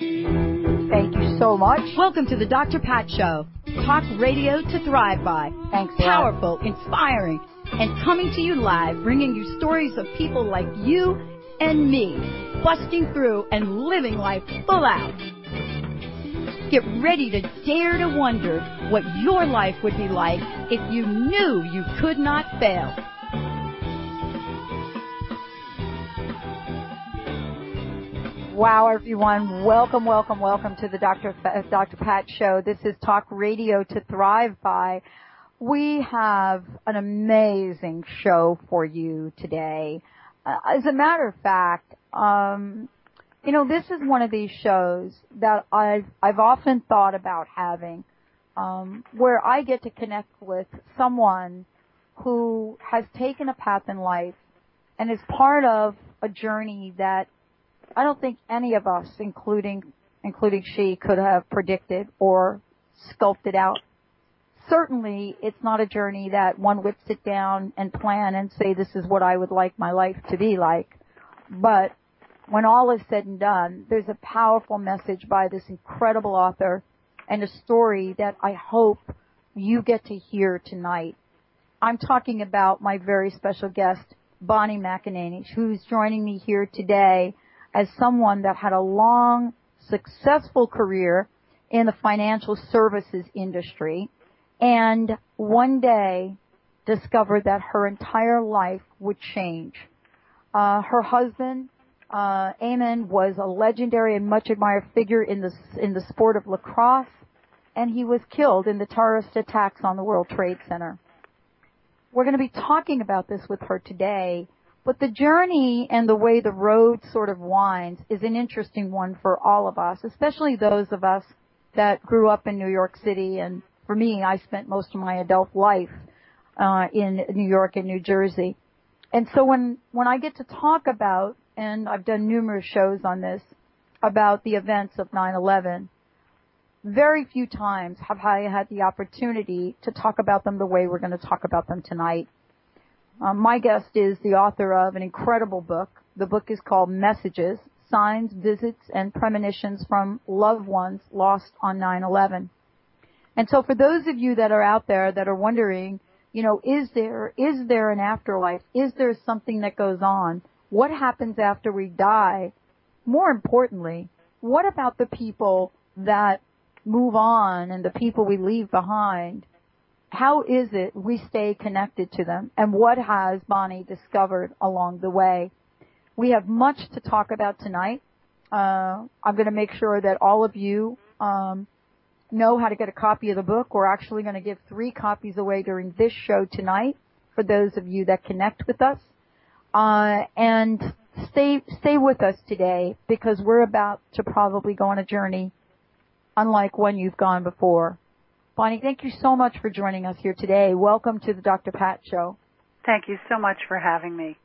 Thank you so much. Welcome to the Dr. Pat Show. Talk radio to thrive by. Thanks. Powerful, inspiring, and coming to you live, bringing you stories of people like you and me, busting through and living life full out. Get ready to dare to wonder what your life would be like if you knew you could not fail. Wow, everyone. Welcome, welcome, welcome to the Dr. F- Dr. Pat Show. This is Talk Radio to Thrive By. We have an amazing show for you today. Uh, as a matter of fact, um, you know, this is one of these shows that I've, I've often thought about having, um, where I get to connect with someone who has taken a path in life and is part of a journey that I don't think any of us, including including she, could have predicted or sculpted out. Certainly, it's not a journey that one would sit down and plan and say, "This is what I would like my life to be like." But when all is said and done, there's a powerful message by this incredible author and a story that I hope you get to hear tonight. I'm talking about my very special guest, Bonnie McEneaney, who's joining me here today as someone that had a long, successful career in the financial services industry and one day discovered that her entire life would change. Uh, her husband, uh, was a legendary and much admired figure in the in the sport of lacrosse, and he was killed in the terrorist attacks on the World Trade Center. We're going to be talking about this with her today but the journey and the way the road sort of winds is an interesting one for all of us, especially those of us that grew up in New York City. And for me, I spent most of my adult life uh, in New York and New Jersey. And so when when I get to talk about, and I've done numerous shows on this, about the events of 9/11, very few times have I had the opportunity to talk about them the way we're going to talk about them tonight. Um, my guest is the author of an incredible book. The book is called Messages, Signs, Visits, and Premonitions from Loved Ones Lost on 9-11. And so for those of you that are out there that are wondering, you know, is there, is there an afterlife? Is there something that goes on? What happens after we die? More importantly, what about the people that move on and the people we leave behind? How is it we stay connected to them and what has Bonnie discovered along the way? We have much to talk about tonight. Uh, I'm going to make sure that all of you um, know how to get a copy of the book. We're actually going to give three copies away during this show tonight for those of you that connect with us. Uh, and stay stay with us today because we're about to probably go on a journey unlike one you've gone before. Bonnie, thank you so much for joining us here today. Welcome to the Dr. Pat Show. Thank you so much for having me.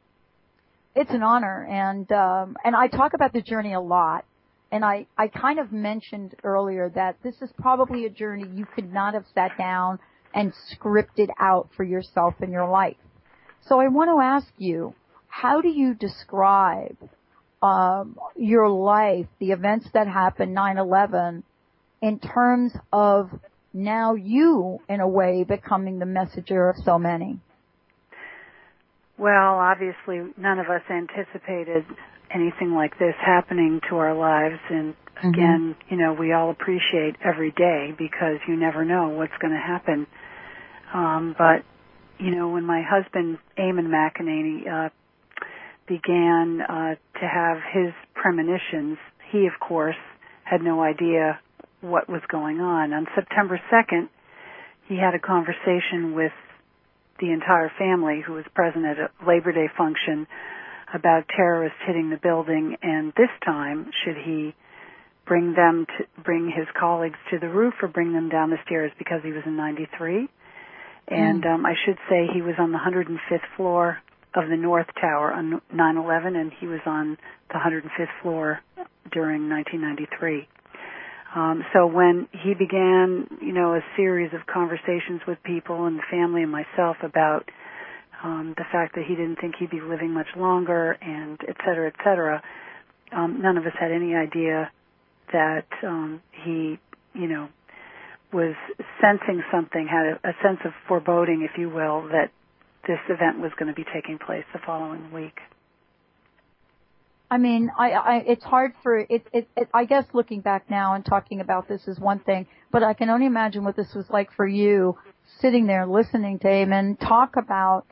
It's an honor, and um, and I talk about the journey a lot. And I, I kind of mentioned earlier that this is probably a journey you could not have sat down and scripted out for yourself in your life. So I want to ask you, how do you describe um, your life, the events that happened 9/11, in terms of now you, in a way, becoming the messenger of so many? Well, obviously, none of us anticipated anything like this happening to our lives. And mm-hmm. again, mm-hmm. you know, we all appreciate every day because you never know what's going to happen. Um, but, you know, when my husband, Eamon McEneaney, uh, began uh, to have his premonitions, he, of course, had no idea what was going on. On September 2nd, he had a conversation with the entire family who was present at a Labor Day function about terrorists hitting the building and this time should he bring them to bring his colleagues to the roof or bring them down the stairs because he was in 93 and mm. um I should say he was on the 105th floor of the North Tower on 9/11 and he was on the 105th floor during 1993 um, so when he began, you know, a series of conversations with people and the family and myself about um, the fact that he didn't think he'd be living much longer and et cetera, et cetera, um, none of us had any idea that um, he, you know, was sensing something, had a, a sense of foreboding, if you will, that this event was going to be taking place the following week. I mean, I, I it's hard for it, it, it. I guess looking back now and talking about this is one thing, but I can only imagine what this was like for you, sitting there listening to Eamon talk about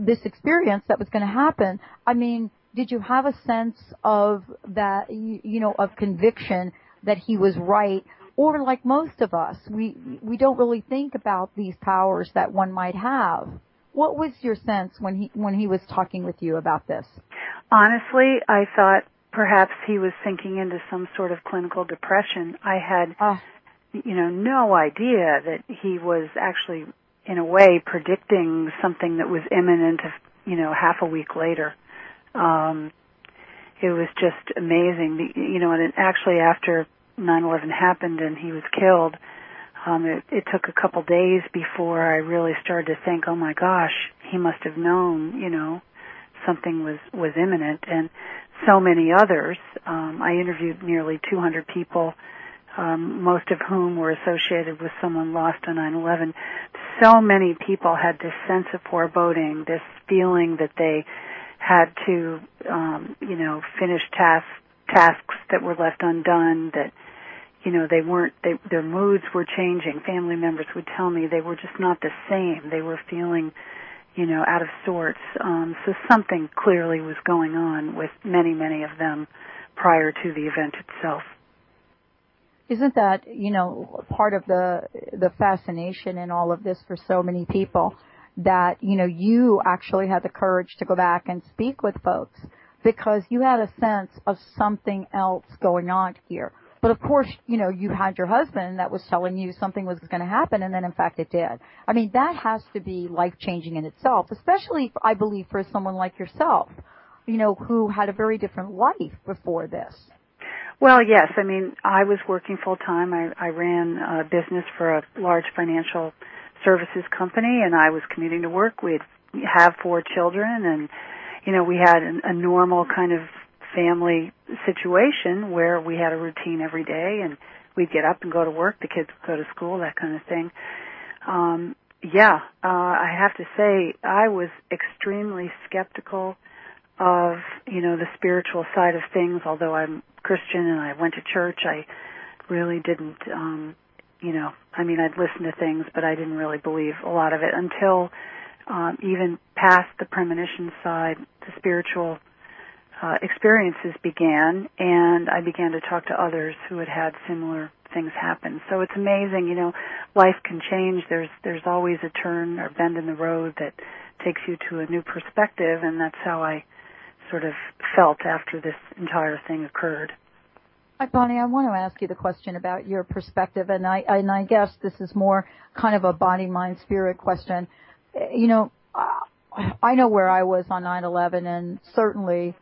this experience that was going to happen. I mean, did you have a sense of that, you, know, of conviction that he was right? Or like most of us, we, we don't really think about these powers that one might have. What was your sense when he, when he was talking with you about this? Honestly, I thought perhaps he was sinking into some sort of clinical depression. I had, uh, you know, no idea that he was actually, in a way, predicting something that was imminent, of, you know, half a week later. Um, it was just amazing, you know, and actually after 9/11 happened and he was killed, um, it, it took a couple days before I really started to think, oh my gosh, he must have known, you know, something was was imminent, and so many others. Um, I interviewed nearly 200 people, um, most of whom were associated with someone lost on 9/11. So many people had this sense of foreboding, this feeling that they had to, um, you know, finish tasks tasks that were left undone that you know they weren't they their moods were changing. Family members would tell me they were just not the same. They were feeling you know out of sorts. Um so something clearly was going on with many many of them prior to the event itself. Isn't that you know part of the the fascination in all of this for so many people that you know you actually had the courage to go back and speak with folks because you had a sense of something else going on here but of course, you know, you had your husband that was telling you something was going to happen, and then in fact it did. I mean, that has to be life changing in itself, especially, I believe, for someone like yourself, you know, who had a very different life before this. Well, yes. I mean, I was working full time. I, I ran a business for a large financial services company, and I was commuting to work. We'd have four children, and you know, we had an, a normal kind of family situation where we had a routine every day and we'd get up and go to work, the kids would go to school, that kind of thing. Um, yeah, uh, I have to say I was extremely skeptical of, you know, the spiritual side of things, although I'm Christian and I went to church, I really didn't, um, you know, I mean, I'd listen to things, but I didn't really believe a lot of it until, um, even past the premonition side, the spiritual uh, experiences began, and I began to talk to others who had had similar things happen. So it's amazing, you know, life can change. There's there's always a turn or bend in the road that takes you to a new perspective, and that's how I sort of felt after this entire thing occurred. Hi, Bonnie. I want to ask you the question about your perspective, and I and I guess this is more kind of a body, mind, spirit question. You know, I know where I was on 9/11, and certainly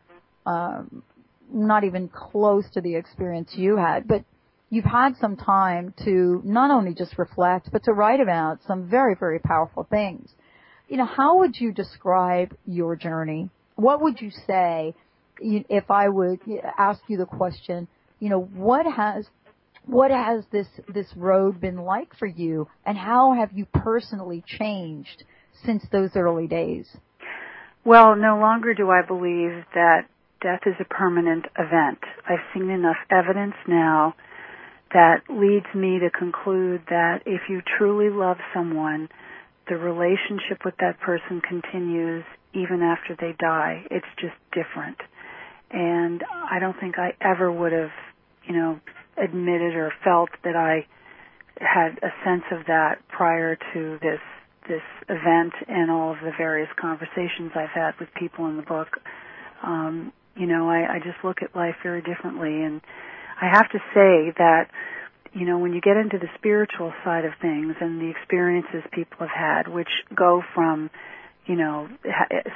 um, not even close to the experience you had, but you've had some time to not only just reflect, but to write about some very, very powerful things. You know, how would you describe your journey? What would you say if I would ask you the question, you know, what has what has this this road been like for you and how have you personally changed since those early days? Well, no longer do I believe that death is a permanent event. I've seen enough evidence now that leads me to conclude that if you truly love someone, the relationship with that person continues even after they die. It's just different. And I don't think I ever would have, you know, admitted or felt that I had a sense of that prior to this this event and all of the various conversations I've had with people in the book. Um, you know, I, I just look at life very differently. And I have to say that, you know, when you get into the spiritual side of things and the experiences people have had, which go from, you know,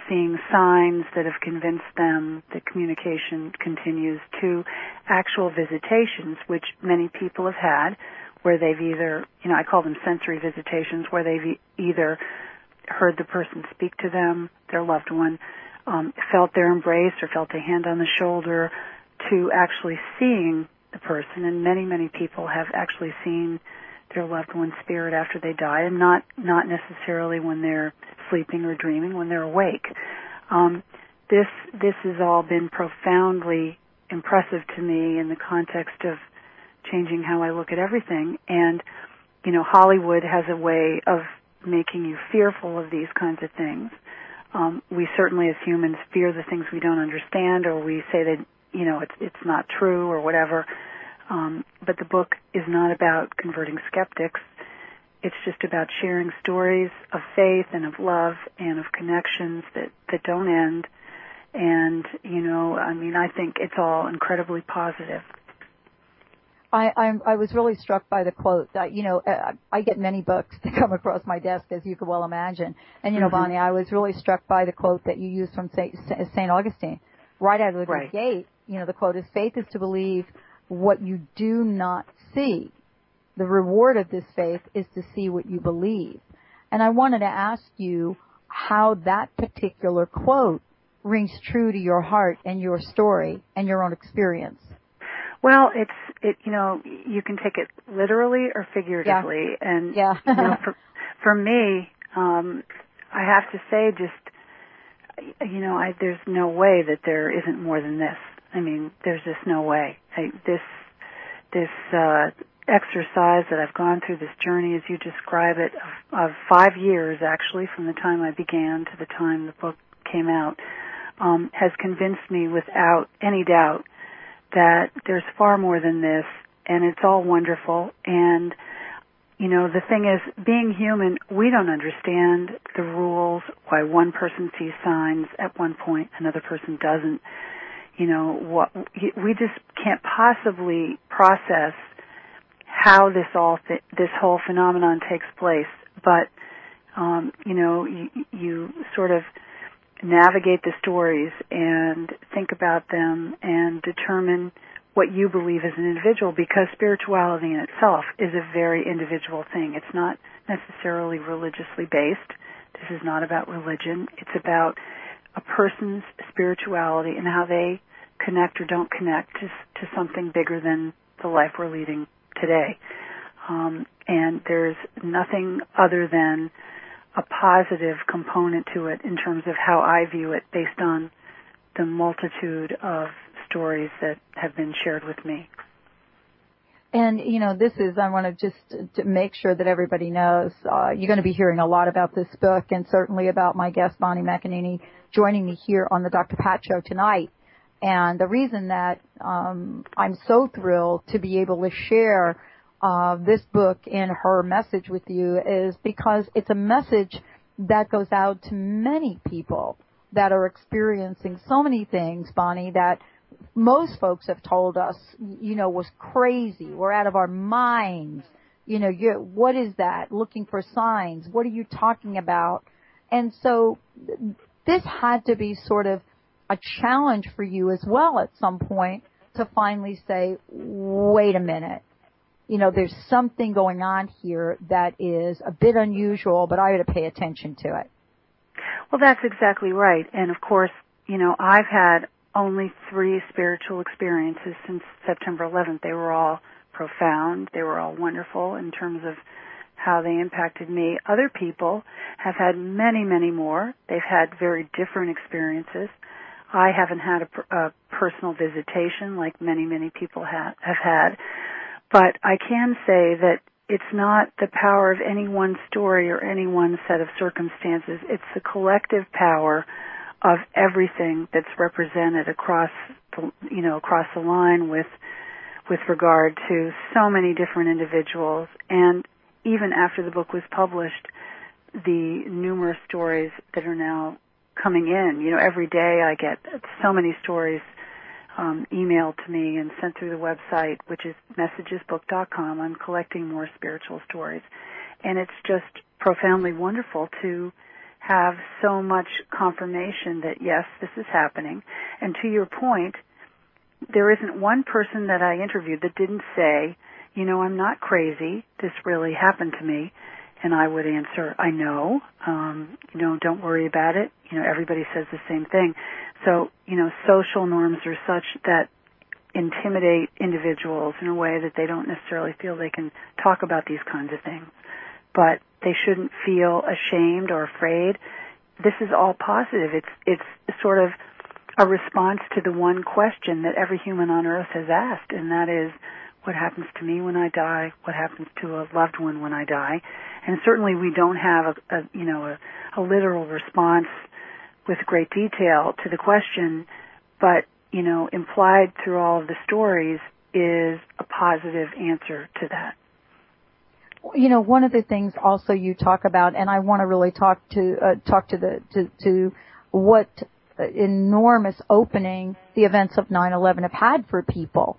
seeing signs that have convinced them that communication continues to actual visitations, which many people have had, where they've either, you know, I call them sensory visitations, where they've either heard the person speak to them, their loved one, um, felt their embrace or felt a hand on the shoulder to actually seeing the person, and many, many people have actually seen their loved one's spirit after they die, and not not necessarily when they're sleeping or dreaming, when they're awake. Um, this this has all been profoundly impressive to me in the context of changing how I look at everything. And you know, Hollywood has a way of making you fearful of these kinds of things. Um, we certainly, as humans, fear the things we don't understand, or we say that you know it's it's not true or whatever. Um, but the book is not about converting skeptics. It's just about sharing stories of faith and of love and of connections that, that don't end. And, you know, I mean, I think it's all incredibly positive. I, I'm, I was really struck by the quote that, you know, uh, I get many books that come across my desk, as you can well imagine. And, you know, mm-hmm. Bonnie, I was really struck by the quote that you used from St. Augustine. Right out of the right. gate, you know, the quote is, faith is to believe what you do not see. The reward of this faith is to see what you believe. And I wanted to ask you how that particular quote rings true to your heart and your story and your own experience. Well, it's it you know you can take it literally or figuratively, yeah. and yeah. you know, for for me, um, I have to say, just you know, I, there's no way that there isn't more than this. I mean, there's just no way. I, this this uh, exercise that I've gone through, this journey as you describe it, of, of five years actually, from the time I began to the time the book came out, um, has convinced me without any doubt that there's far more than this, and it's all wonderful. And you know, the thing is, being human, we don't understand the rules. Why one person sees signs at one point, another person doesn't you know what we just can't possibly process how this all this whole phenomenon takes place but um you know you, you sort of navigate the stories and think about them and determine what you believe as an individual because spirituality in itself is a very individual thing. It's not necessarily religiously based. This is not about religion. It's about a person's spirituality and how they connect or don't connect to, to something bigger than the life we're leading today. Um, and there's nothing other than a positive component to it in terms of how I view it based on the multitude of stories that have been shared with me. And you know, this is I want to just to make sure that everybody knows uh, you're going to be hearing a lot about this book, and certainly about my guest Bonnie McEneaney joining me here on the Dr. Pat Show tonight. And the reason that um, I'm so thrilled to be able to share uh, this book and her message with you is because it's a message that goes out to many people that are experiencing so many things, Bonnie, that most folks have told us, you know, was crazy. We're out of our minds. You know, you, what is that? Looking for signs. What are you talking about? And so this had to be sort of a challenge for you as well at some point to finally say, wait a minute. You know, there's something going on here that is a bit unusual, but I ought to pay attention to it. Well, that's exactly right. And of course, you know, I've had only three spiritual experiences since September 11th. They were all profound. They were all wonderful in terms of how they impacted me. Other people have had many, many more. They've had very different experiences. I haven't had a, a personal visitation like many, many people ha- have had, but I can say that it's not the power of any one story or any one set of circumstances. It's the collective power of everything that's represented across the, you know, across the line with, with regard to so many different individuals. And even after the book was published, the numerous stories that are now coming in. You know, every day I get so many stories um, emailed to me and sent through the website, which is messagesbook.com. I'm collecting more spiritual stories. And it's just profoundly wonderful to have so much confirmation that yes, this is happening. And to your point, there isn't one person that I interviewed that didn't say, you know, I'm not crazy. This really happened to me. And I would answer, I know. Um, you know, don't worry about it. You know, everybody says the same thing. So, you know, social norms are such that intimidate individuals in a way that they don't necessarily feel they can talk about these kinds of things. But they shouldn't feel ashamed or afraid. This is all positive. It's it's sort of a response to the one question that every human on earth has asked, and that is, what happens to me when I die? What happens to a loved one when I die? And certainly we don't have a, a you know a, a literal response with great detail to the question, but you know implied through all of the stories is a positive answer to that. You know, one of the things also you talk about, and I want to really talk to uh, talk to the to, to what enormous opening the events of 9/11 have had for people.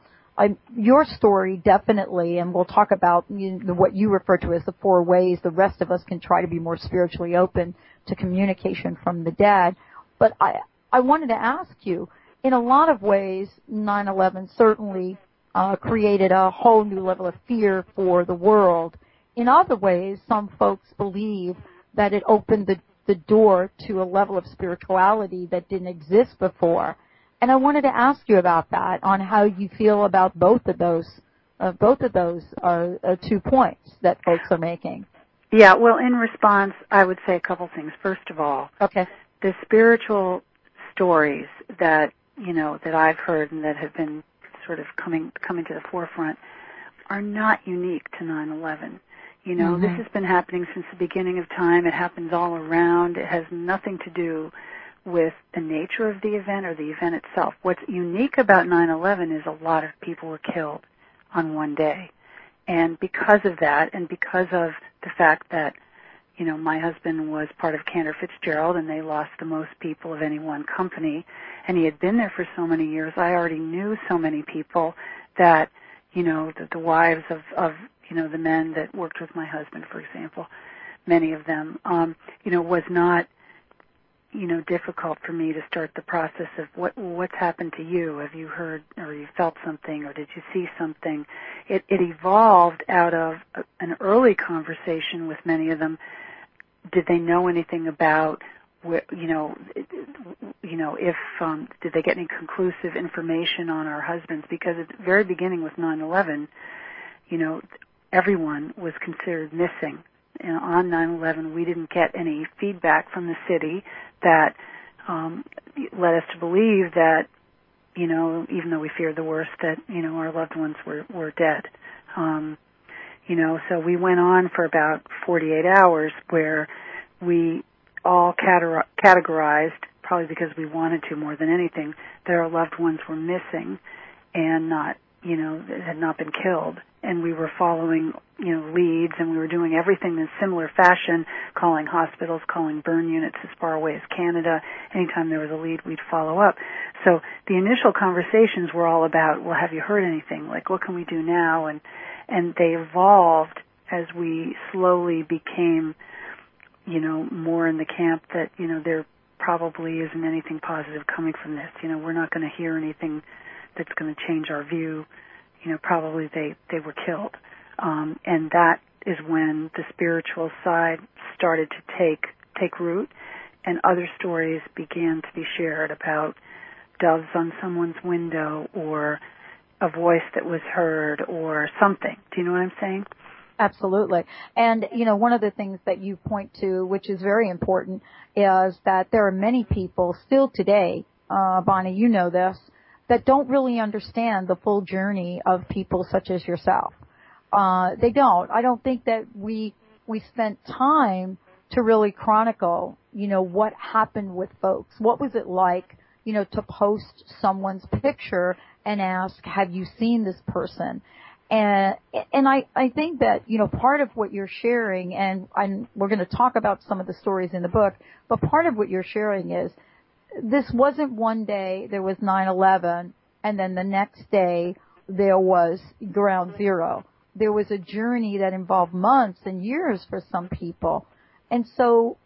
Your story definitely, and we'll talk about you what you refer to as the four ways the rest of us can try to be more spiritually open to communication from the dead. But I, I wanted to ask you, in a lot of ways, 9/11 certainly uh, created a whole new level of fear for the world. In other ways, some folks believe that it opened the, the door to a level of spirituality that didn't exist before. And I wanted to ask you about that, on how you feel about both of those, uh, both of those are uh, two points that folks are making. Yeah, well, in response, I would say a couple things. First of all, okay, the spiritual stories that you know that I've heard and that have been sort of coming coming to the forefront are not unique to 9/11. You know, mm-hmm. this has been happening since the beginning of time. It happens all around. It has nothing to do with the nature of the event or the event itself. What's unique about 9/11 is a lot of people were killed on one day. And because of that and because of the fact that you know, my husband was part of Cantor Fitzgerald and they lost the most people of any one company and he had been there for so many years. I already knew so many people that, you know, the, the wives of, of, you know, the men that worked with my husband, for example, many of them, um, you know, was not you know difficult for me to start the process of what what's happened to you. Have you heard or you felt something or did you see something? It it evolved out of a, an early conversation with many of them. Did they know anything about you know you know if um did they get any conclusive information on our husbands? Because at the very beginning with 9/11 you know everyone was considered missing and on 9/11 we didn't get any feedback from the city that um, led us to believe that, you know, even though we feared the worst, that you know our loved ones were were dead. Um, you know, so we went on for about 48 hours where we all categorized, probably because we wanted to more than anything, that our loved ones were missing and not, you know, had not been killed and we were following you know leads and we were doing everything in similar fashion calling hospitals calling burn units as far away as canada. Anytime there was a lead we'd follow up. So the initial conversations were all about well have you heard anything? Like what can we do now? And and they evolved as we slowly became you know more in the camp that you know there probably isn't anything positive coming from this. You know we're not going to hear anything that's going to change our view you know, probably they, they were killed. Um, and that is when the spiritual side started to take, take root and other stories began to be shared about doves on someone's window or a voice that was heard or something. Do you know what I'm saying? Absolutely. And, you know, one of the things that you point to, which is very important, is that there are many people still today, uh, Bonnie, you know this, that don't really understand the full journey of people such as yourself. Uh, they don't. I don't think that we we spent time to really chronicle, you know, what happened with folks. What was it like, you know, to post someone's picture and ask, "Have you seen this person?" And and I I think that you know part of what you're sharing, and I'm, we're going to talk about some of the stories in the book, but part of what you're sharing is this wasn't one day there was 9/11 and then the next day there was ground zero. There was a journey that involved months and years for some people. And so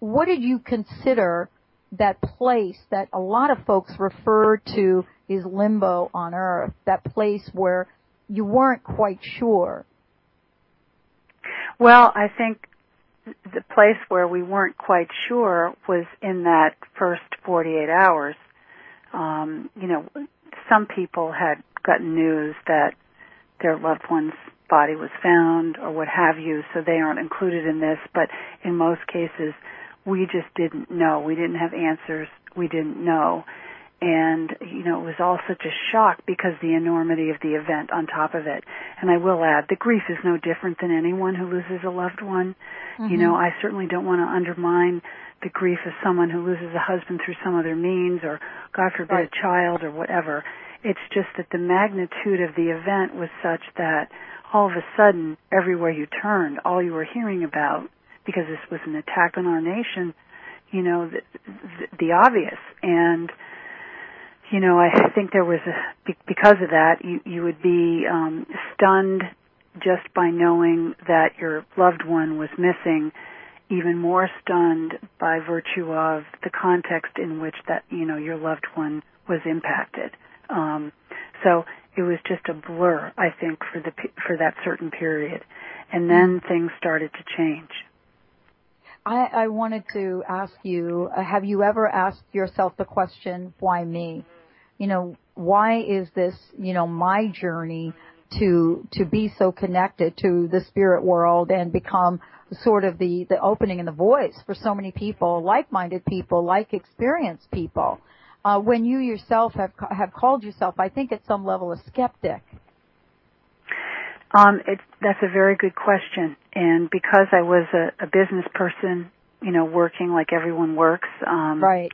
what did you consider that place that a lot of folks refer to as limbo on earth, that place where you weren't quite sure? Well, I think the place where we weren't quite sure was in that first 48 hours. Um, you know, some people had gotten news that their loved one's body was found or what have you, so they aren't included in this. But in most cases, we just didn't know. We didn't have answers. We didn't know. And, you know, it was all such a shock because the enormity of the event on top of it. And I will add, the grief is no different than anyone who loses a loved one. Mm-hmm. You know, I certainly don't want to undermine the grief of someone who loses a husband through some other means or, God forbid, right. a child or whatever. It's just that the magnitude of the event was such that all of a sudden, everywhere you turned, all you were hearing about, because this was an attack on our nation, you know, the, the, the obvious. And, you know, I think there was a, because of that, you, you would be um, stunned just by knowing that your loved one was missing, even more stunned by virtue of the context in which that, you know, your loved one was impacted. Um, so it was just a blur, I think, for the for that certain period, and then mm. things started to change. I, I wanted to ask you: uh, Have you ever asked yourself the question, "Why me?" You know, why is this? You know, my journey to to be so connected to the spirit world and become sort of the the opening and the voice for so many people, like-minded people, like experienced people uh, when you yourself have have called yourself, I think, at some level, a skeptic? Um, it, that's a very good question, and because I was a, a business person, you know, working like everyone works, um, right?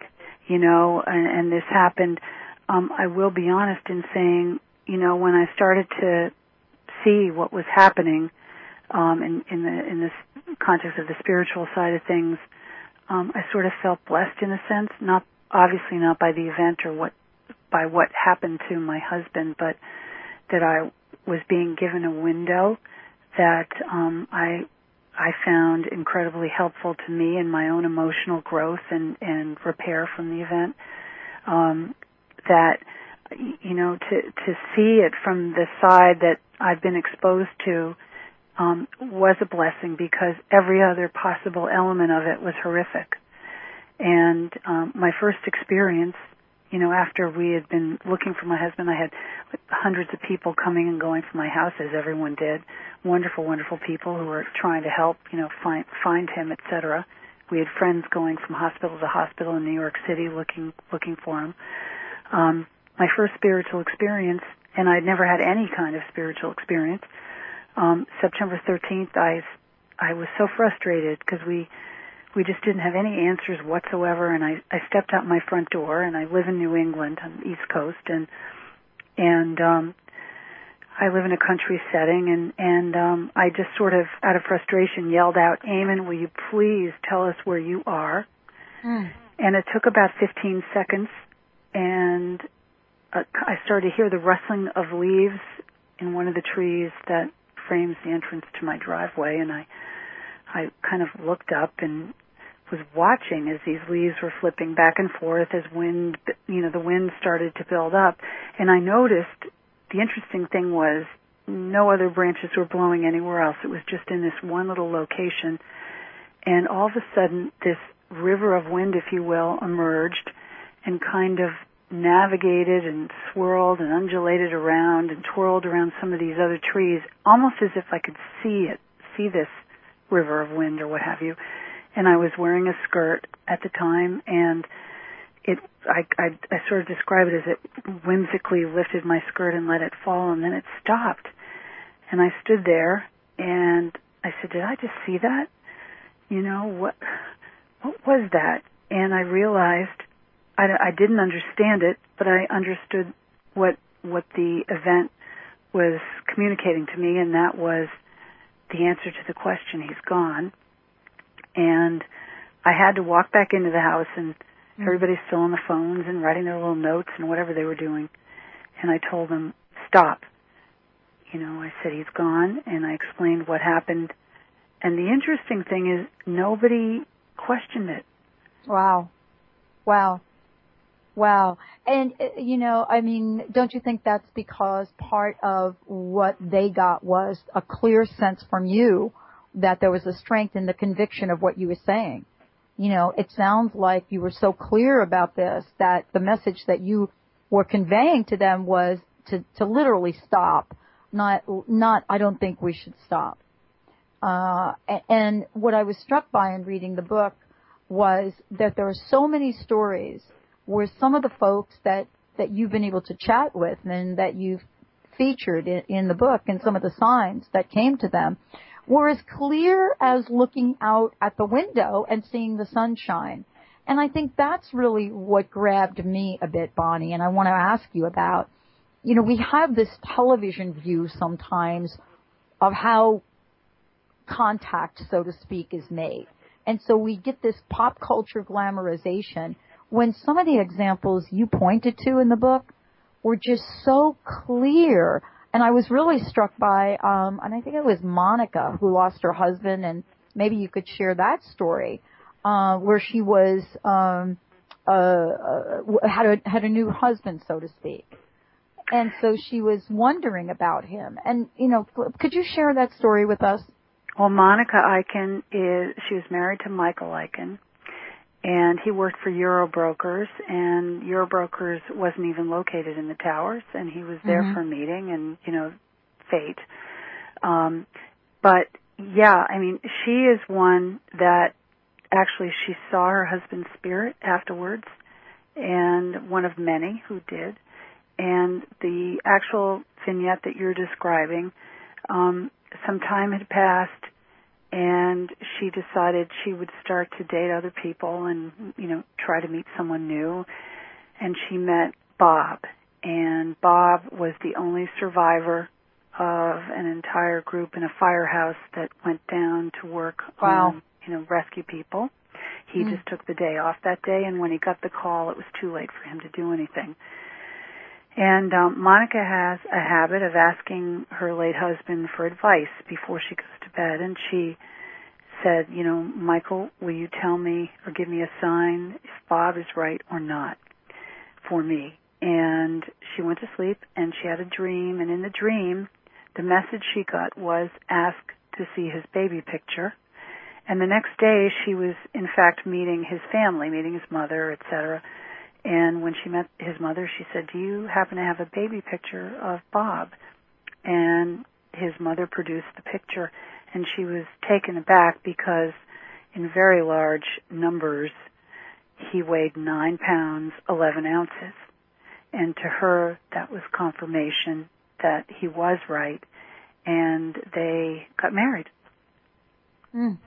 You know, and, and this happened. Um, I will be honest in saying, you know, when I started to see what was happening um, in, in the in this context of the spiritual side of things, um, I sort of felt blessed in a sense, not obviously not by the event or what by what happened to my husband, but that I was being given a window that um, I I found incredibly helpful to me in my own emotional growth and and repair from the event. Um, that you know to to see it from the side that I've been exposed to um, was a blessing because every other possible element of it was horrific. And um, my first experience, you know, after we had been looking for my husband, I had hundreds of people coming and going from my house, as everyone did. Wonderful, wonderful people who were trying to help, you know, find find him, etc. We had friends going from hospital to hospital in New York City looking looking for him. Um, my first spiritual experience, and I'd never had any kind of spiritual experience. Um, September 13th, I I was so frustrated because we we just didn't have any answers whatsoever and I, I stepped out my front door and I live in New England on the East Coast and and um I live in a country setting and and um I just sort of out of frustration yelled out, "Eamon, will you please tell us where you are?" Mm. And it took about 15 seconds and uh, I started to hear the rustling of leaves in one of the trees that frames the entrance to my driveway and I I kind of looked up and was watching as these leaves were flipping back and forth as wind, you know, the wind started to build up. And I noticed the interesting thing was no other branches were blowing anywhere else. It was just in this one little location. And all of a sudden, this river of wind, if you will, emerged and kind of navigated and swirled and undulated around and twirled around some of these other trees, almost as if I could see it, see this river of wind or what have you and I was wearing a skirt at the time, and it I, I I sort of describe it as it whimsically lifted my skirt and let it fall, and then it stopped, and I stood there, and I said, "Did I just see that? You know what? What was that?" And I realized I, I didn't understand it, but I understood what what the event was communicating to me, and that was the answer to the question. He's gone and I had to walk back into the house and mm-hmm. everybody's still on the phones and writing their little notes and whatever they were doing. And I told them, stop. You know, I said, he's gone and I explained what happened. And the interesting thing is nobody questioned it. Wow. Wow. Wow. And, uh, you know, I mean, don't you think that's because part of what they got was a clear sense from you that there was a strength in the conviction of what you were saying. You know, it sounds like you were so clear about this that the message that you were conveying to them was to, to literally stop. Not, not, I don't think we should stop. Uh, and what I was struck by in reading the book was that there are so many stories where some of the folks that, that you've been able to chat with and that you've featured in, in the book and some of the signs that came to them were as clear as looking out at the window and seeing the sunshine. And I think that's really what grabbed me a bit, Bonnie, and I want to ask you about. You know, we have this television view sometimes of how contact, so to speak, is made. And so we get this pop culture glamorization when some of the examples you pointed to in the book were just so clear. And I was really struck by, um, and I think it was Monica who lost her husband, and maybe you could share that story, uh, where she was, um, uh, uh, had a had a new husband, so to speak, and so she was wondering about him. And you know, could you share that story with us? Well, Monica Iken is she was married to Michael Iken, and he worked for Eurobrokers, and Eurobrokers wasn't even located in the towers, and he was there mm-hmm. for a meeting, and you know, fate. Um, but yeah, I mean, she is one that actually she saw her husband's spirit afterwards, and one of many who did. And the actual vignette that you're describing, um, some time had passed and she decided she would start to date other people and you know try to meet someone new and she met Bob and Bob was the only survivor of an entire group in a firehouse that went down to work wow. on you know rescue people he mm. just took the day off that day and when he got the call it was too late for him to do anything and um, Monica has a habit of asking her late husband for advice before she goes to bed, and she said, you know, Michael, will you tell me or give me a sign if Bob is right or not for me? And she went to sleep and she had a dream, and in the dream, the message she got was ask to see his baby picture. And the next day, she was in fact meeting his family, meeting his mother, etc and when she met his mother, she said, "Do you happen to have a baby picture of Bob?" And his mother produced the picture, and she was taken aback because, in very large numbers, he weighed nine pounds eleven ounces, and to her that was confirmation that he was right, and they got married. Mm.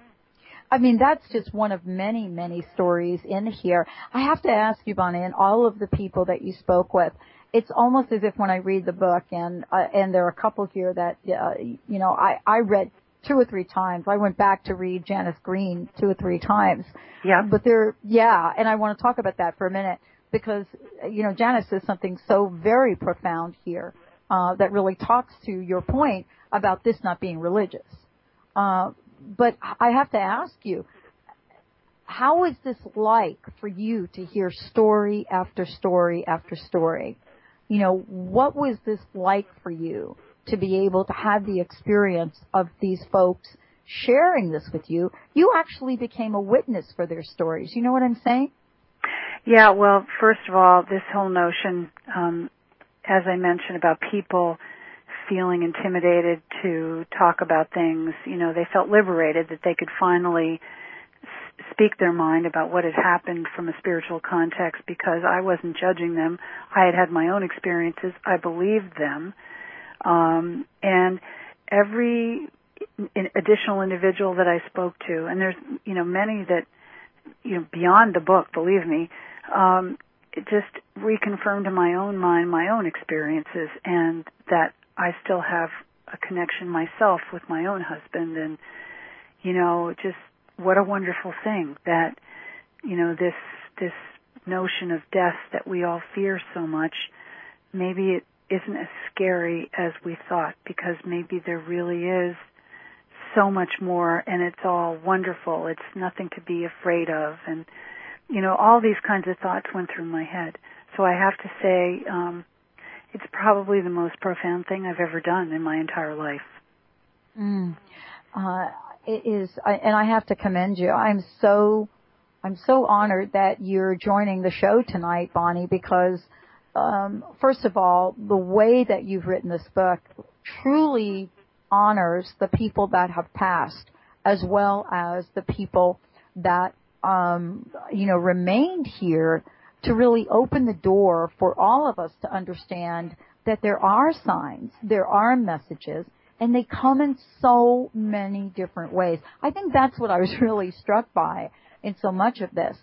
I mean, that's just one of many, many stories in here. I have to ask you, Bonnie, and all of the people that you spoke with, it's almost as if when I read the book, and uh, and there are a couple here that uh, you know I I read two or three times. I went back to read Janice Green two or three times. Yeah. But there, yeah, and I want to talk about that for a minute because you know Janice says something so very profound here uh, that really talks to your point about this not being religious. Uh, but I have to ask you, how is this like for you to hear story after story after story? You know, what was this like for you to be able to have the experience of these folks sharing this with you? You actually became a witness for their stories. You know what I'm saying? Yeah, well, first of all, this whole notion, um, as I mentioned about people feeling intimidated to talk about things. You know, they felt liberated that they could finally speak their mind about what had happened from a spiritual context because I wasn't judging them. I had had my own experiences. I believed them. Um, and every additional individual that I spoke to, and there's, you know, many that, you know, beyond the book, believe me, um, it just reconfirmed in my own mind my own experiences and that I still have a connection myself with my own husband and you know just what a wonderful thing that you know this this notion of death that we all fear so much maybe it isn't as scary as we thought because maybe there really is so much more and it's all wonderful. It's nothing to be afraid of and you know all these kinds of thoughts went through my head. So i have to say um it's probably the most profound thing I've ever done in my entire life. Mm. Uh, it is, I, and I have to commend you. I'm so, I'm so honored that you're joining the show tonight, Bonnie, because um, first of all, the way that you've written this book truly honors the people that have passed, as well as the people that um, you know remained here to really open the door for all of us to understand that there are signs, there are messages, and they come in so many different ways. I think that's what I was really struck by in so much of this.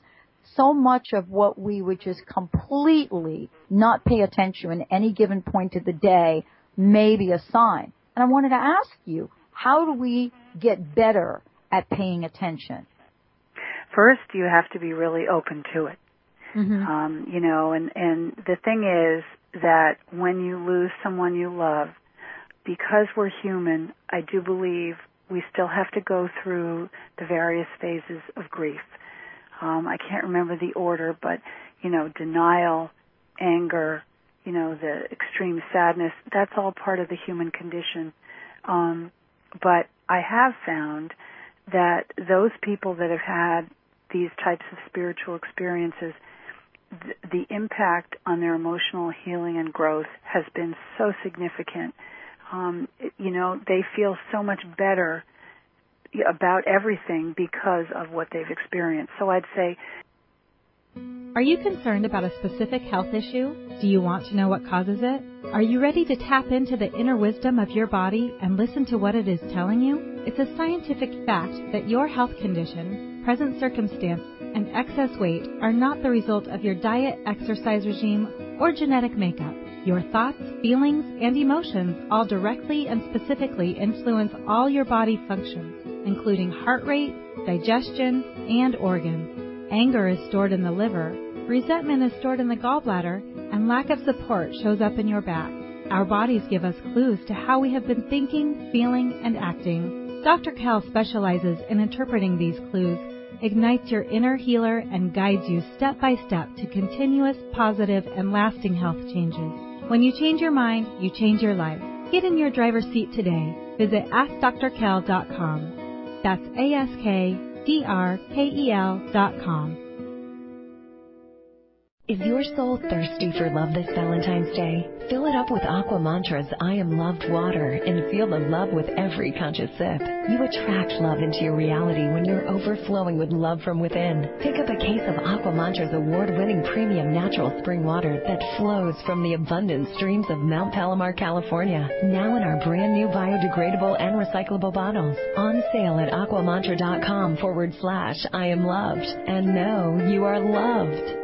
So much of what we would just completely not pay attention in any given point of the day may be a sign. And I wanted to ask you, how do we get better at paying attention? First, you have to be really open to it. Mm-hmm. Um, you know, and, and the thing is that when you lose someone you love, because we're human, I do believe we still have to go through the various phases of grief. Um, I can't remember the order, but you know, denial, anger, you know, the extreme sadness, that's all part of the human condition. Um, but I have found that those people that have had these types of spiritual experiences, th- the impact on their emotional healing and growth has been so significant. Um, you know, they feel so much better about everything because of what they've experienced. So I'd say are you concerned about a specific health issue? Do you want to know what causes it? Are you ready to tap into the inner wisdom of your body and listen to what it is telling you? It's a scientific fact that your health condition, present circumstance, and excess weight are not the result of your diet, exercise regime, or genetic makeup. Your thoughts, feelings, and emotions all directly and specifically influence all your body functions, including heart rate, digestion, and organs. Anger is stored in the liver, resentment is stored in the gallbladder, and lack of support shows up in your back. Our bodies give us clues to how we have been thinking, feeling, and acting. Dr. Cal specializes in interpreting these clues, ignites your inner healer, and guides you step by step to continuous, positive, and lasting health changes. When you change your mind, you change your life. Get in your driver's seat today. Visit AskDrKel.com. That's A-S-K drkel.com. Is your soul thirsty for love this Valentine's Day? Fill it up with Aqua Mantra's I Am Loved water and feel the love with every conscious sip. You attract love into your reality when you're overflowing with love from within. Pick up a case of Aqua Mantra's award-winning premium natural spring water that flows from the abundant streams of Mount Palomar, California. Now in our brand new biodegradable and recyclable bottles. On sale at aquamantra.com forward slash I am loved. And know you are loved.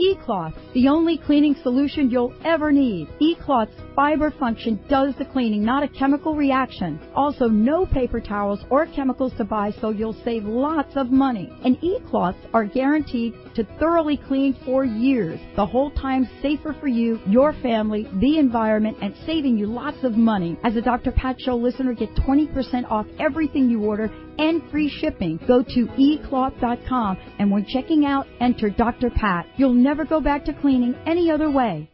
eCloth, the only cleaning solution you'll ever need. eCloth's fiber function does the cleaning, not a chemical reaction. Also, no paper towels or chemicals to buy, so you'll save lots of money. And eCloths are guaranteed to thoroughly clean for years, the whole time safer for you, your family, the environment, and saving you lots of money. As a Dr. Pat Show listener, get 20% off everything you order and free shipping. Go to ecloth.com and when checking out, enter Dr. Pat. You'll never go back to cleaning any other way.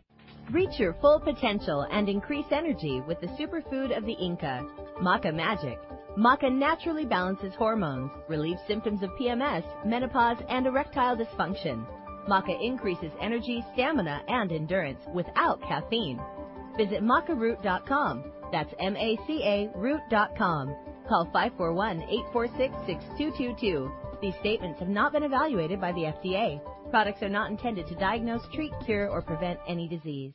Reach your full potential and increase energy with the superfood of the Inca, Maca Magic. Maca naturally balances hormones, relieves symptoms of PMS, menopause, and erectile dysfunction. Maca increases energy, stamina, and endurance without caffeine. Visit macaroot.com. That's M-A-C-A root.com. Call 541-846-6222. These statements have not been evaluated by the FDA. Products are not intended to diagnose, treat, cure, or prevent any disease.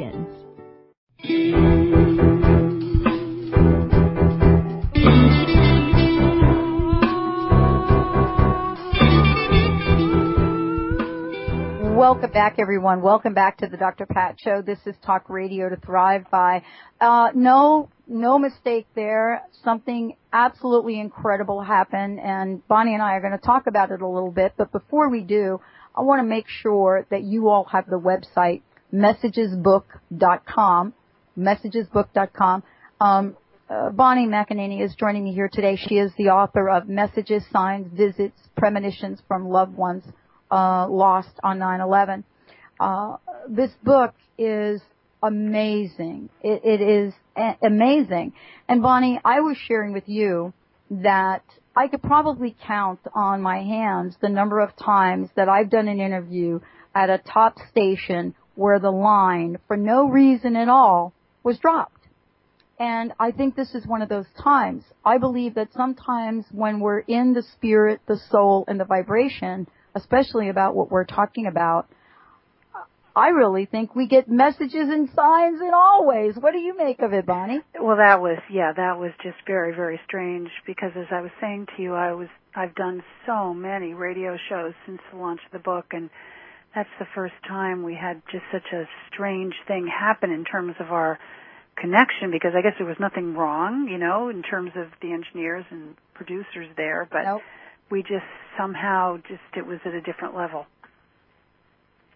Welcome back, everyone. Welcome back to the Dr. Pat Show. This is Talk Radio to Thrive by. Uh, no, no mistake there. Something absolutely incredible happened, and Bonnie and I are going to talk about it a little bit. But before we do, I want to make sure that you all have the website messagesbook.com, messagesbook.com. Um, uh, Bonnie McEneaney is joining me here today. She is the author of Messages, Signs, Visits, Premonitions from Loved Ones uh, Lost on 9/11. Uh, this book is amazing. It, it is a- amazing. And Bonnie, I was sharing with you that I could probably count on my hands the number of times that I've done an interview at a top station where the line, for no reason at all, was dropped. And I think this is one of those times. I believe that sometimes when we're in the spirit, the soul, and the vibration, especially about what we're talking about, I really think we get messages and signs in all ways. What do you make of it, Bonnie? Well, that was yeah, that was just very very strange because as I was saying to you, I was I've done so many radio shows since the launch of the book and that's the first time we had just such a strange thing happen in terms of our connection because I guess there was nothing wrong, you know, in terms of the engineers and producers there, but Nope. we just somehow just it was at a different level.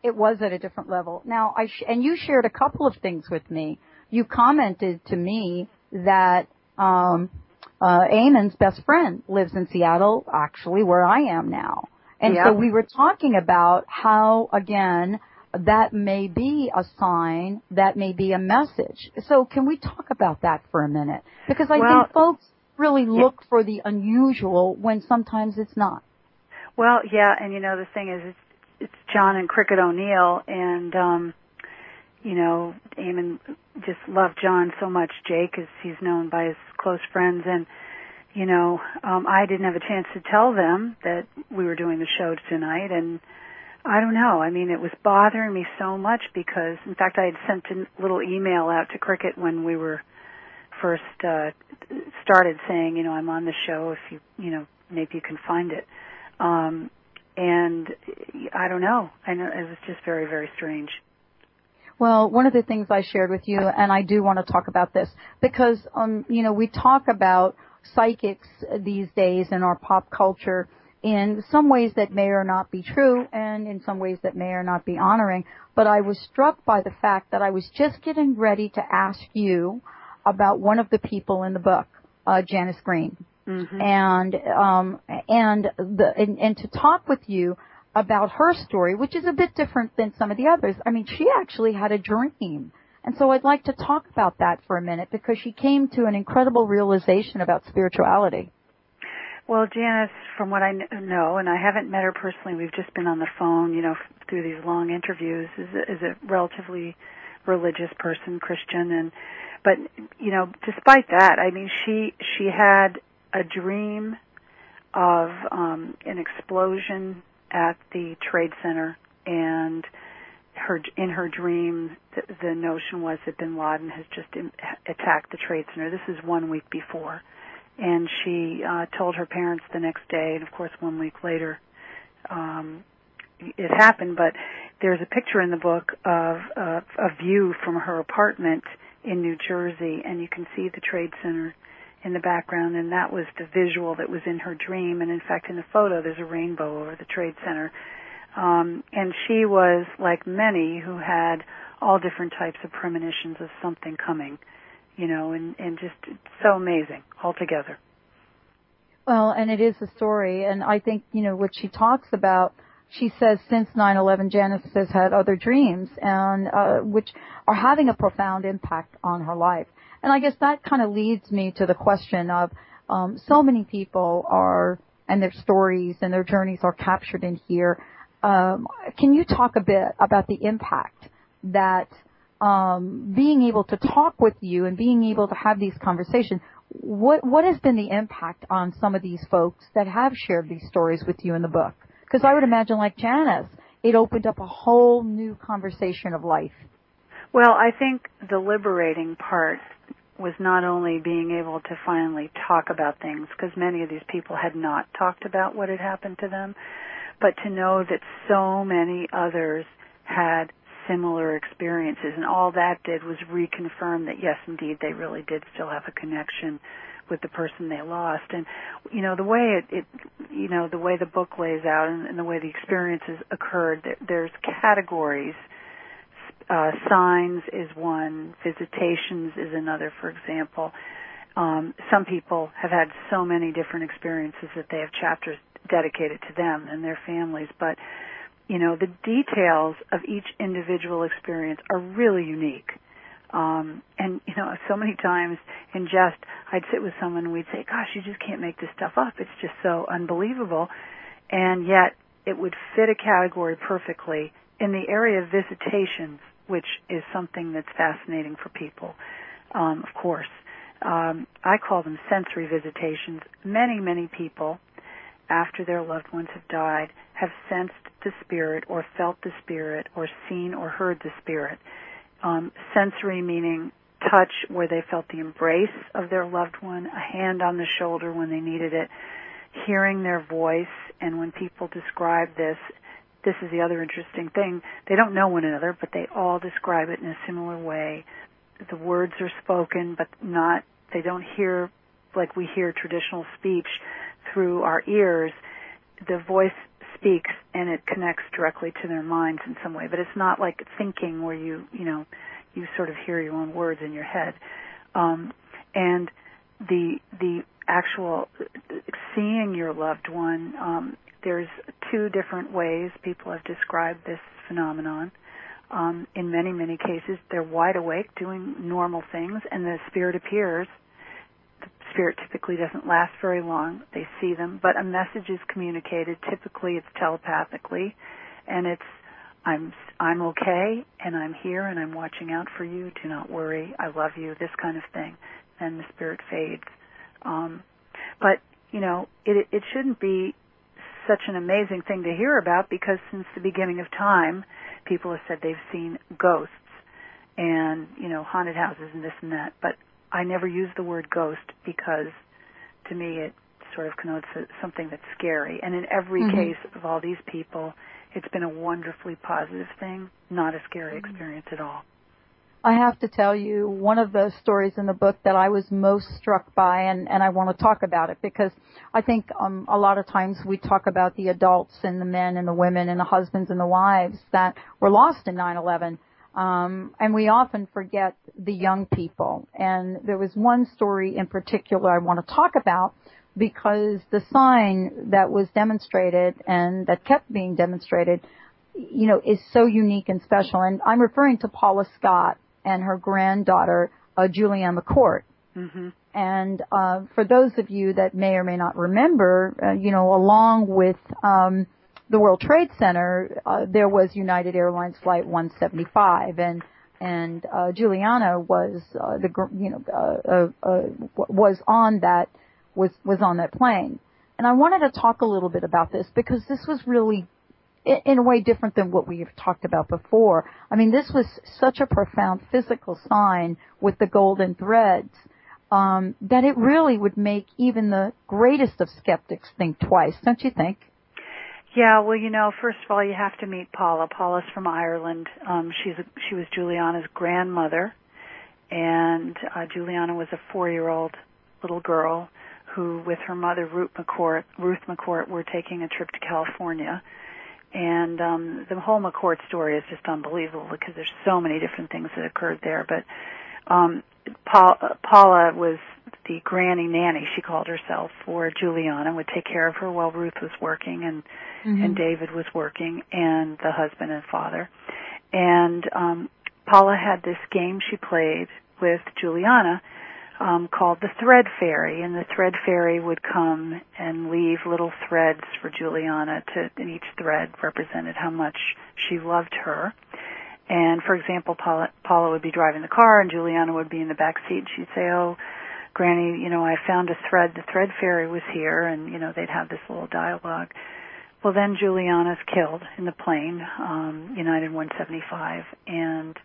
It was at a different level. Now, I sh- and you shared a couple of things with me. You commented to me that um, uh, Eamon's best friend lives in Seattle, actually where I am now. And so we were talking about how, again, that may be a sign, that may be a message. So can we talk about that for a minute? Because I Well- think folks really look for the unusual when sometimes it's not. Well, yeah, and you know the thing is, it's, it's John and Cricket O'Neill, and um, you know, Eamon just loved John so much. Jake, as he's known by his close friends, and you know, um, I didn't have a chance to tell them that we were doing the show tonight, and I don't know. I mean, it was bothering me so much because, in fact, I had sent a little email out to Cricket when we were first uh, started saying, you know, I'm on the show. If you, you know, maybe you can find it. Um, and I don't know. I know it was just very, very strange. Well, one of the things I shared with you, and I do want to talk about this because, um, you know, we talk about psychics these days in our pop culture in some ways that may or not be true, and in some ways that may or not be honoring. But I was struck by the fact that I was just getting ready to ask you about one of the people in the book, uh, Janice Green Mm-hmm. and um and the and, and to talk with you about her story, which is a bit different than some of the others. I mean, she actually had a dream. And so I'd like to talk about that for a minute because she came to an incredible realization about spirituality. Well, Janice, from what I kn- know, and I haven't met her personally, we've just been on the phone, you know, through these long interviews, is a, is a relatively religious person, Christian, and but you know, despite that, I mean, she she had a dream of um, an explosion at the Trade Center, and her in her dream, the, the notion was that Bin Laden has just Im- attacked the Trade Center. This is one week before and she uh, told her parents the next day, and of course, one week later, um, it happened. But there's a picture in the book of uh, a view from her apartment in New Jersey, and you can see the Trade Center in the background, and that was the visual that was in her dream. And in fact, in the photo, there's a rainbow over the Trade Center. Um, and she was like many who had all different types of premonitions of something coming, you know, and, and just so amazing altogether. Well, and it is a story, and I think, you know, what she talks about, she says since 9-11, Janice has had other dreams, and, uh, which are having a profound impact on her life. And I guess that kind of leads me to the question of, um, so many people are, and their stories and their journeys are captured in here. Um, can you talk a bit about the impact that um, being able to talk with you and being able to have these conversations, what what has been the impact on some of these folks that have shared these stories with you in the book? Because I would imagine, like Janice, it opened up a whole new conversation of life. Well, I think the liberating part was not only being able to finally talk about things, because many of these people had not talked about what had happened to them, but to know that so many others had similar experiences and all that did was reconfirm that yes indeed they really did still have a connection with the person they lost. And you know the way it, it you know the way the book lays out and, and the way the experiences occurred there, there's categories. Uh, signs is one visitations is another for example. Um, some people have had so many different experiences that they have chapters dedicated to them and their families but you know, the details of each individual experience are really unique. Um, and you know, so many times in jest, I'd sit with someone and we'd say, "Gosh, you just can't make this stuff up. It's just so unbelievable," and yet it would fit a category perfectly in the area of visitations, which is something that's fascinating for people. Um, of course, um, I call them sensory visitations. Many, many people after their loved ones have died have sensed the spirit or felt the spirit or seen or heard the spirit. Um, sensory meaning touch where they felt the embrace of their loved one, a hand on the shoulder when they needed it, hearing their voice, and when people describe this, this is the other interesting thing. They don't know one another, but they all describe it in a similar way. The words are spoken, but not, they don't hear like we hear traditional speech through our ears, the voice speaks and it connects directly to their minds in some way. But it's not like thinking where you, you know, you sort of hear your own words in your head. Um, and the the actual seeing your loved one, um, there's two different ways people have described this phenomenon. Um, in many many cases, they're wide awake doing normal things, and the spirit appears spirit typically doesn't last very long. They see them, but a message is communicated. Typically, it's telepathically, and it's I'm I'm okay, and I'm here, and I'm watching out for you. Do not worry. I love you. This kind of thing. Then the spirit fades. Um, but you know, it it shouldn't be such an amazing thing to hear about because since the beginning of time, people have said they've seen ghosts and you know haunted houses and this and that. But I never use the word ghost because to me it sort of connotes something that's scary. And in every mm-hmm. case of all these people, it's been a wonderfully positive thing, not a scary mm-hmm. experience at all. I have to tell you, one of the stories in the book that I was most struck by, and, and I want to talk about it because I think um, a lot of times we talk about the adults and the men and the women and the husbands and the wives that were lost in 9 11. Um, and we often forget the young people. And there was one story in particular I want to talk about because the sign that was demonstrated and that kept being demonstrated, you know, is so unique and special. And I'm referring to Paula Scott and her granddaughter, uh, Juliana McCourt. Mm-hmm. And uh, for those of you that may or may not remember, uh, you know, along with um, the World Trade Center, uh, there was United Airlines Flight 175, and and uh, Juliana was uh, the you know uh, uh, uh, was on that was was on that plane, and I wanted to talk a little bit about this because this was really in a way different than what we've talked about before. I mean, this was such a profound physical sign with the golden threads um, that it really would make even the greatest of skeptics think twice, don't you think? Yeah, well, you know, first of all, you have to meet Paula. Paula's from Ireland. Um, she's a, she was Juliana's grandmother, and uh, Juliana was a four-year-old little girl who, with her mother Ruth McCourt, Ruth McCourt, were taking a trip to California. And um, the whole McCourt story is just unbelievable because there's so many different things that occurred there. But um, Paul, uh, Paula was the granny nanny she called herself for Juliana would take care of her while Ruth was working and mm-hmm. and David was working and the husband and father and um Paula had this game she played with Juliana um called the thread fairy and the thread fairy would come and leave little threads for Juliana to and each thread represented how much she loved her and for example Paula Paula would be driving the car and Juliana would be in the back seat and she'd say oh Granny, you know, I found a thread. The thread fairy was here, and you know, they'd have this little dialogue. Well, then Juliana's killed in the plane, um, United 175, and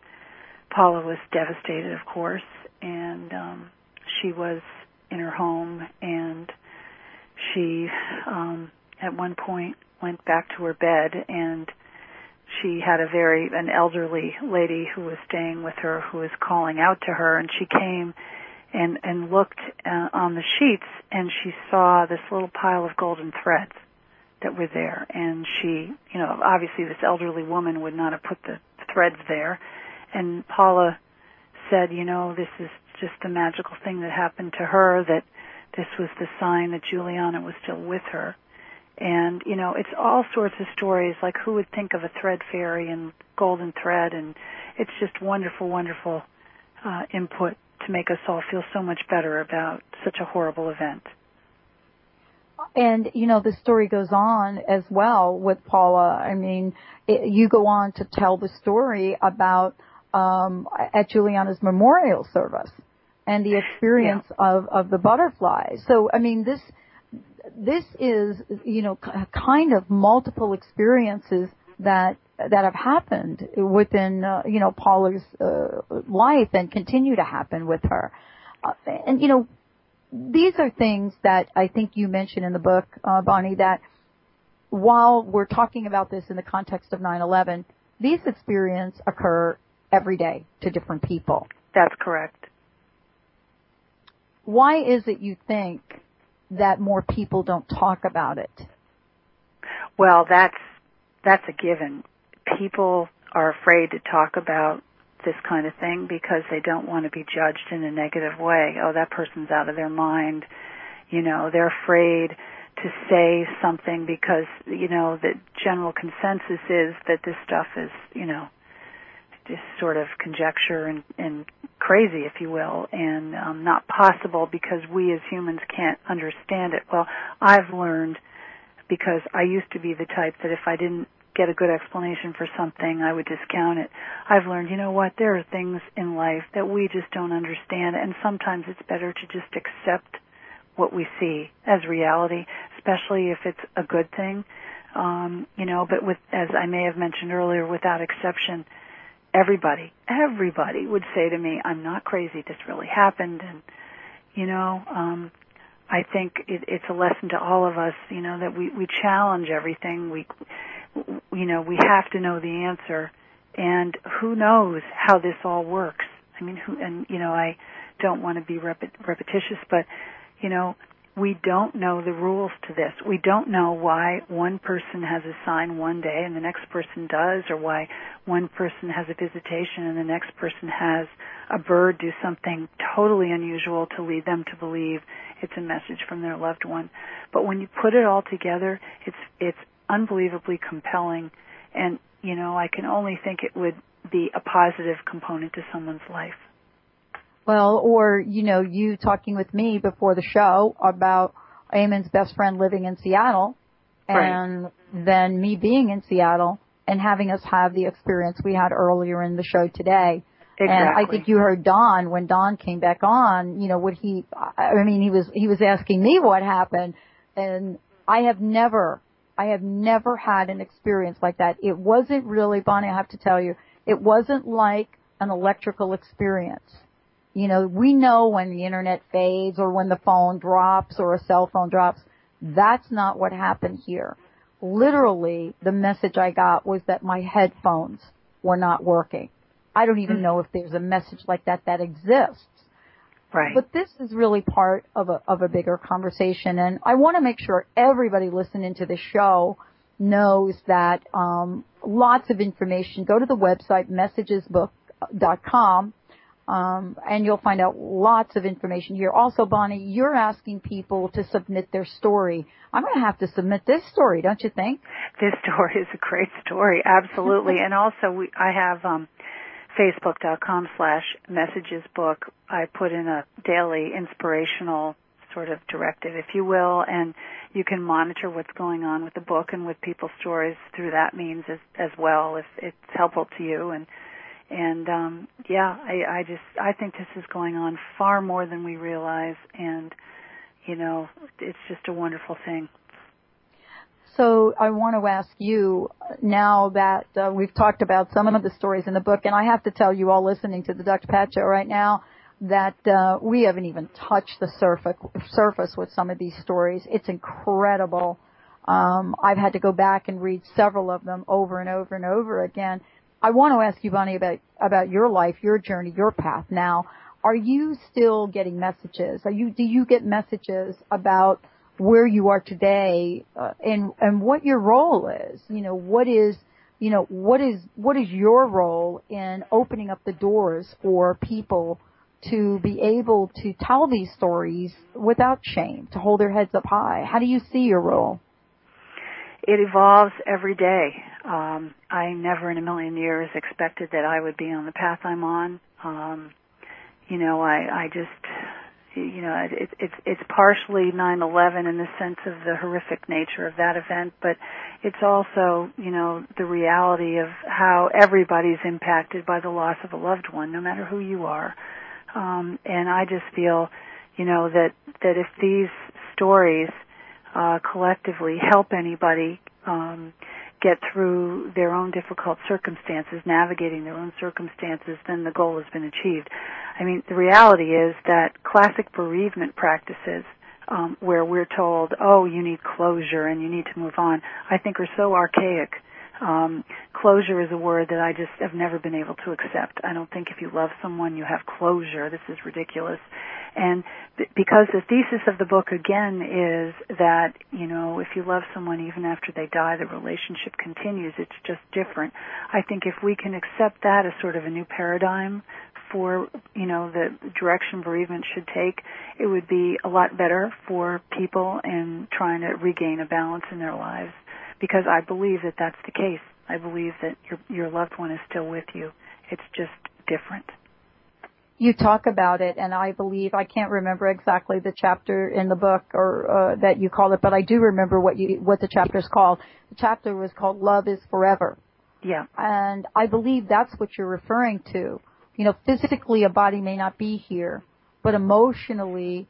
Paula was devastated, of course, and um, she was in her home, and she, um, at one point, went back to her bed, and she had a very an elderly lady who was staying with her who was calling out to her, and she came and and looked uh, on the sheets and she saw this little pile of golden threads that were there. And she you know obviously this elderly woman would not have put the threads there. And Paula said you know this is just a magical thing that happened to her that this was the sign that Juliana was still with her and you know it's all sorts of stories like who would think of a thread fairy and golden thread and it's just wonderful wonderful uh, input to make us all feel so much better about such a horrible event. And you know the story goes on as well with Paula. I mean, it, you go on to tell the story about um, at Juliana's memorial service and the experience yeah. of of the butterflies. So I mean this this is you know kind of multiple experiences that that have happened within uh, you know Paula's uh, life and continue to happen with her. Uh, and you know these are things that I think you mentioned in the book, uh, Bonnie, that while we're talking about this in the context of 9/11, these experiences occur every day to different people. That's correct. Why is it you think that more people don't talk about it? Well, that's that's a given people are afraid to talk about this kind of thing because they don't want to be judged in a negative way. Oh, that person's out of their mind. You know, they're afraid to say something because, you know, the general consensus is that this stuff is, you know, just sort of conjecture and, and crazy, if you will, and um, not possible because we as humans can't understand it. Well, I've learned because I used to be the type that if I didn't get a good explanation for something, I would discount it. I've learned, you know what, there are things in life that we just don't understand, and sometimes it's better to just accept what we see as reality, especially if it's a good thing. Um, you know, but with, as I may have mentioned earlier, without exception, everybody, everybody would say to me, I'm not crazy, this really happened, and, you know, um, I think it, it's a lesson to all of us, you know, that we, we challenge everything. We, you know, we have to know the answer. And who knows how this all works? I mean, who, and, you know, I don't want to be repetitious, but, you know, we don't know the rules to this. We don't know why one person has a sign one day and the next person does, or why one person has a visitation and the next person has a bird do something totally unusual to lead them to believe it's a message from their loved one. But when you put it all together, it's it's unbelievably compelling and you know I can only think it would be a positive component to someone's life. Well, or you know, you talking with me before the show about Eamon's best friend living in Seattle, and right. then me being in Seattle and having us have the experience we had earlier in the show today. Exactly. And I think you heard Don when Don came back on. You know, what he? I mean, he was he was asking me what happened, and I have never I have never had an experience like that. It wasn't really, Bonnie, I have to tell you, it wasn't like an electrical experience. You know, we know when the internet fades or when the phone drops or a cell phone drops. That's not what happened here. literally the message I got was that my headphones were not working. I don't even mm-hmm. know if there's a message like that that exists. Right. But this is really part of a of a bigger conversation, and I want to make sure everybody listening to the show knows that um, lots of information. Go to the website messagesbook.com, and you'll find out lots of information here. Also, Bonnie, you're asking people to submit their story. I'm going to have to submit this story, don't you think? This story is a great story, absolutely. and also, we I have. Um, facebook.com slash messages book. I put in a daily inspirational sort of directive, if you will, and you can monitor what's going on with the book and with people's stories through that means as, as well if it's helpful to you. And and um, yeah, I, I just I think this is going on far more than we realize, and you know, it's just a wonderful thing. So I want to ask you now that uh, we've talked about some of the stories in the book, and I have to tell you all listening to the Dr. Pat Show right now that uh, we haven't even touched the surface surface with some of these stories. It's incredible. Um, I've had to go back and read several of them over and over and over again. I want to ask you, Bonnie, about about your life, your journey, your path. Now, are you still getting messages? Are you do you get messages about where you are today uh, and and what your role is. You know, what is you know what is what is your role in opening up the doors for people to be able to tell these stories without shame, to hold their heads up high. How do you see your role? It evolves every day. Um, I never in a million years expected that I would be on the path I'm on. Um, you know, I, I just you know, it, it's it's partially 9/11 in the sense of the horrific nature of that event, but it's also, you know, the reality of how everybody's impacted by the loss of a loved one, no matter who you are. Um, and I just feel, you know, that that if these stories uh, collectively help anybody um, get through their own difficult circumstances, navigating their own circumstances, then the goal has been achieved. I mean, the reality is that classic bereavement practices, um, where we're told, oh, you need closure and you need to move on, I think are so archaic. Um, closure is a word that I just have never been able to accept. I don't think if you love someone you have closure. This is ridiculous. And because the thesis of the book again is that, you know, if you love someone even after they die, the relationship continues. It's just different. I think if we can accept that as sort of a new paradigm for, you know, the direction bereavement should take, it would be a lot better for people in trying to regain a balance in their lives. Because I believe that that's the case. I believe that your, your loved one is still with you. It's just different you talk about it, and I believe I can't remember exactly the chapter in the book or uh, that you call it, but I do remember what you what the chapter is called. The chapter was called "Love Is Forever." Yeah, and I believe that's what you're referring to. You know, physically a body may not be here, but emotionally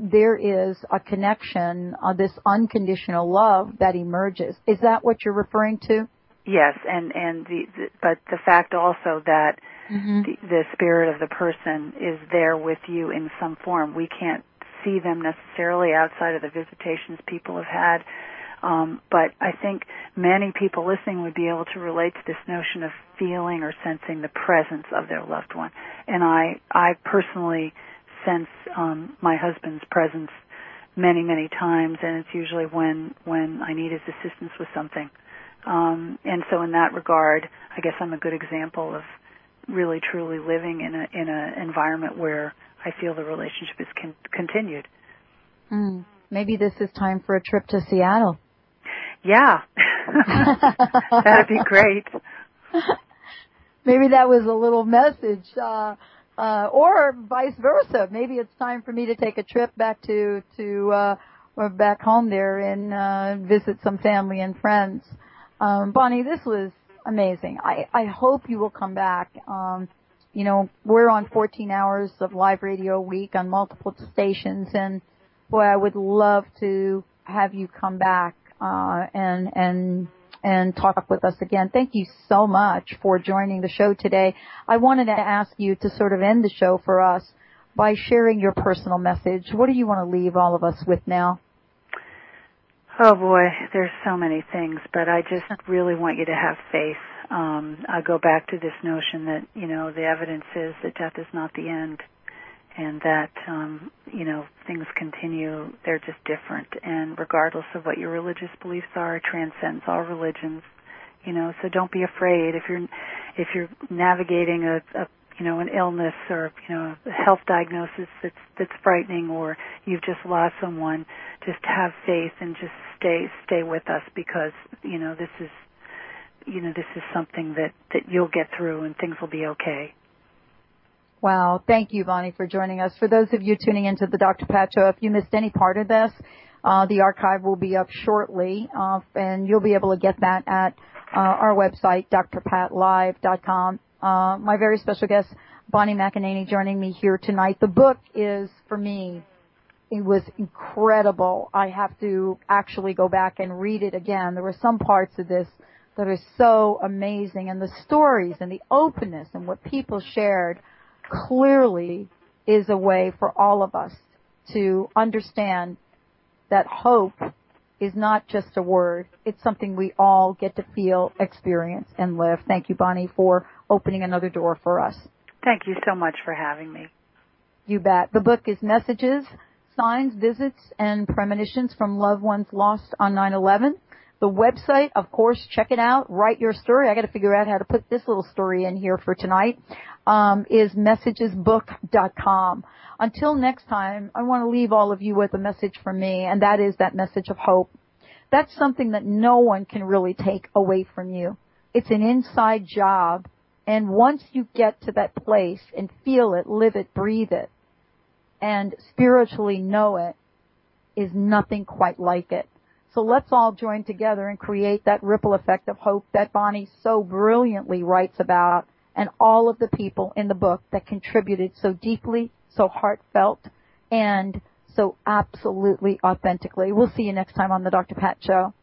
there is a connection, uh, this unconditional love that emerges. Is that what you're referring to? Yes, and and the, the but the fact also that mm-hmm. the, the spirit of the person is there with you in some form. We can't see them necessarily outside of the visitations people have had. Um, but I think many people listening would be able to relate to this notion of feeling or sensing the presence of their loved one. And I, I personally sense um, my husband's presence many, many times, and it's usually when when I need his assistance with something. Um, and so, in that regard, I guess I'm a good example of really truly living in a in an environment where I feel the relationship is con- continued. Mm. Maybe this is time for a trip to Seattle. Yeah, that'd be great. Maybe that was a little message, uh, uh, or vice versa. Maybe it's time for me to take a trip back to to uh, or back home there and uh, visit some family and friends. Um, Bonnie, this was amazing. I, I hope you will come back. Um, you know, we're on 14 hours of live radio a week on multiple stations, and boy, I would love to have you come back uh, and and and talk with us again. Thank you so much for joining the show today. I wanted to ask you to sort of end the show for us by sharing your personal message. What do you want to leave all of us with now? Oh boy, there's so many things, but I just really want you to have faith. Um, I go back to this notion that you know the evidence is that death is not the end, and that um, you know things continue. They're just different, and regardless of what your religious beliefs are, it transcends all religions. You know, so don't be afraid if you're if you're navigating a, a you know an illness or you know a health diagnosis that's that's frightening or you've just lost someone just have faith and just stay stay with us because you know this is you know this is something that that you'll get through and things will be okay Wow. Thank you, Bonnie, for joining us. For those of you tuning into the Dr. Pat Show, if you missed any part of this, uh, the archive will be up shortly, uh, and you'll be able to get that at uh, our website, drpatlive.com. Uh, my very special guest, Bonnie McEneaney, joining me here tonight. The book is, for me, it was incredible. I have to actually go back and read it again. There were some parts of this that are so amazing, and the stories and the openness and what people shared – clearly is a way for all of us to understand that hope is not just a word. It's something we all get to feel, experience, and live. Thank you, Bonnie, for opening another door for us. Thank you so much for having me. You bet. The book is Messages, Signs, Visits, and Premonitions from Loved Ones Lost on 9-11. The website, of course, check it out. Write your story. I got to figure out how to put this little story in here for tonight. Um, is messagesbook.com. Until next time, I want to leave all of you with a message from me, and that is that message of hope. That's something that no one can really take away from you. It's an inside job, and once you get to that place and feel it, live it, breathe it, and spiritually know it, is nothing quite like it. So let's all join together and create that ripple effect of hope that Bonnie so brilliantly writes about and all of the people in the book that contributed so deeply, so heartfelt, and so absolutely authentically. We'll see you next time on the Dr. Pat Show.